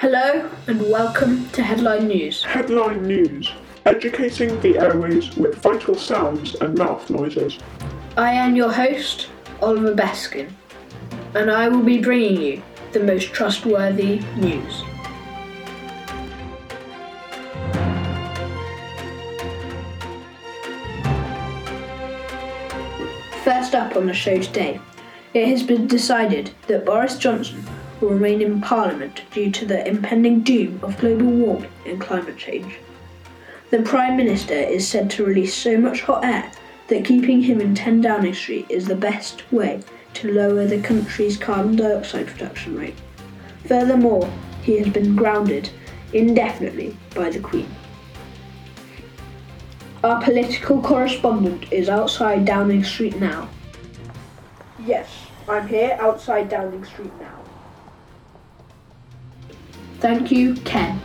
Hello and welcome to Headline News. Headline News Educating the airways with vital sounds and mouth noises. I am your host, Oliver Beskin, and I will be bringing you the most trustworthy news. First up on the show today, it has been decided that Boris Johnson will remain in Parliament due to the impending doom of global warming and climate change. The Prime Minister is said to release so much hot air that keeping him in 10 Downing Street is the best way to lower the country's carbon dioxide production rate. Furthermore, he has been grounded indefinitely by the Queen. Our political correspondent is outside Downing Street now. Yes, I'm here outside Downing Street now. Thank you, Ken.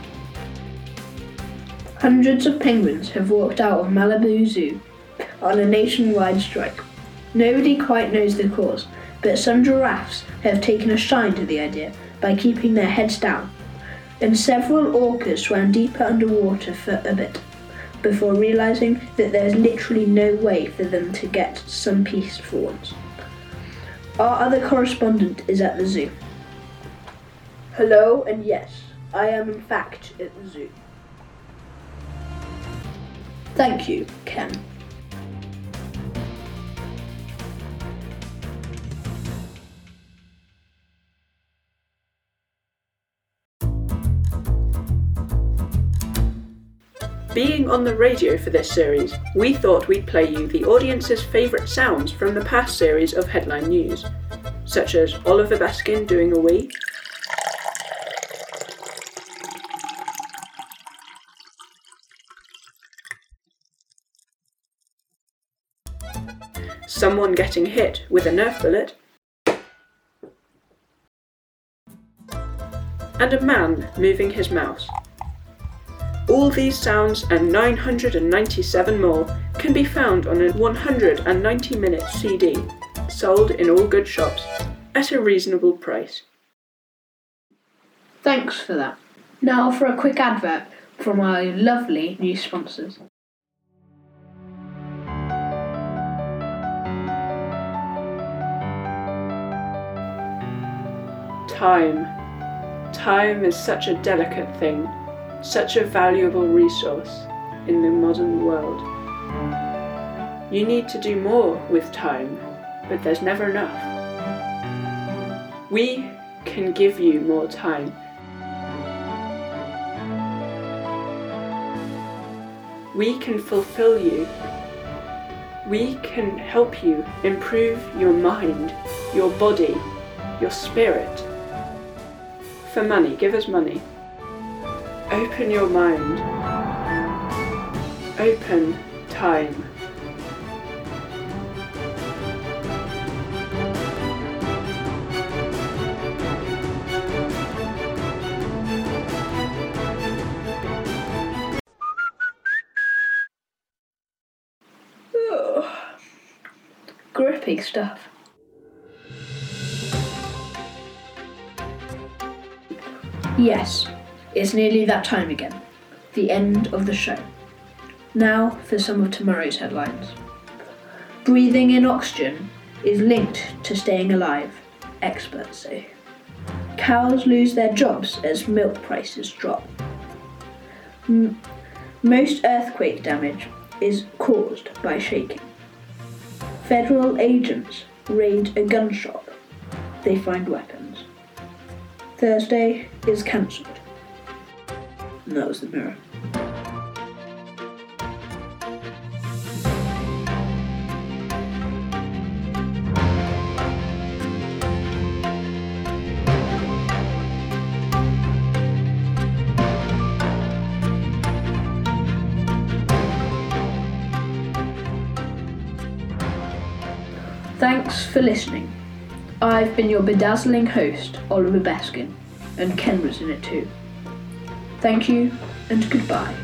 Hundreds of penguins have walked out of Malibu Zoo on a nationwide strike. Nobody quite knows the cause, but some giraffes have taken a shine to the idea by keeping their heads down, and several orcas swam deeper underwater for a bit before realizing that there's literally no way for them to get some peace for once. Our other correspondent is at the zoo. Hello, and yes, I am in fact at the zoo. Thank you, Ken. Being on the radio for this series, we thought we'd play you the audience's favourite sounds from the past series of headline news, such as Oliver Baskin doing a wee, someone getting hit with a Nerf bullet, and a man moving his mouse. All these sounds and 997 more can be found on a 190 minute CD, sold in all good shops at a reasonable price. Thanks for that. Now for a quick advert from our lovely new sponsors. Time. Time is such a delicate thing, such a valuable resource in the modern world. You need to do more with time, but there's never enough. We can give you more time. We can fulfill you. We can help you improve your mind, your body, your spirit. For money, give us money. Open your mind. Open time. Gripping stuff. Yes, it's nearly that time again. The end of the show. Now for some of tomorrow's headlines. Breathing in oxygen is linked to staying alive, experts say. Cows lose their jobs as milk prices drop. M- most earthquake damage is caused by shaking. Federal agents raid a gun shop. They find weapons. Thursday is cancelled. And that was the mirror. Thanks for listening. I've been your bedazzling host, Oliver Beskin, and Ken was in it too. Thank you and goodbye.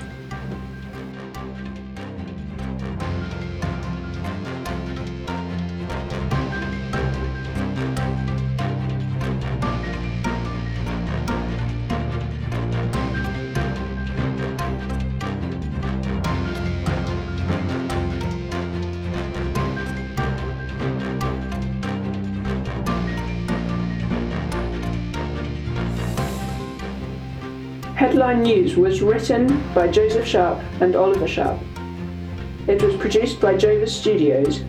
Headline News was written by Joseph Sharp and Oliver Sharp. It was produced by Jovers Studios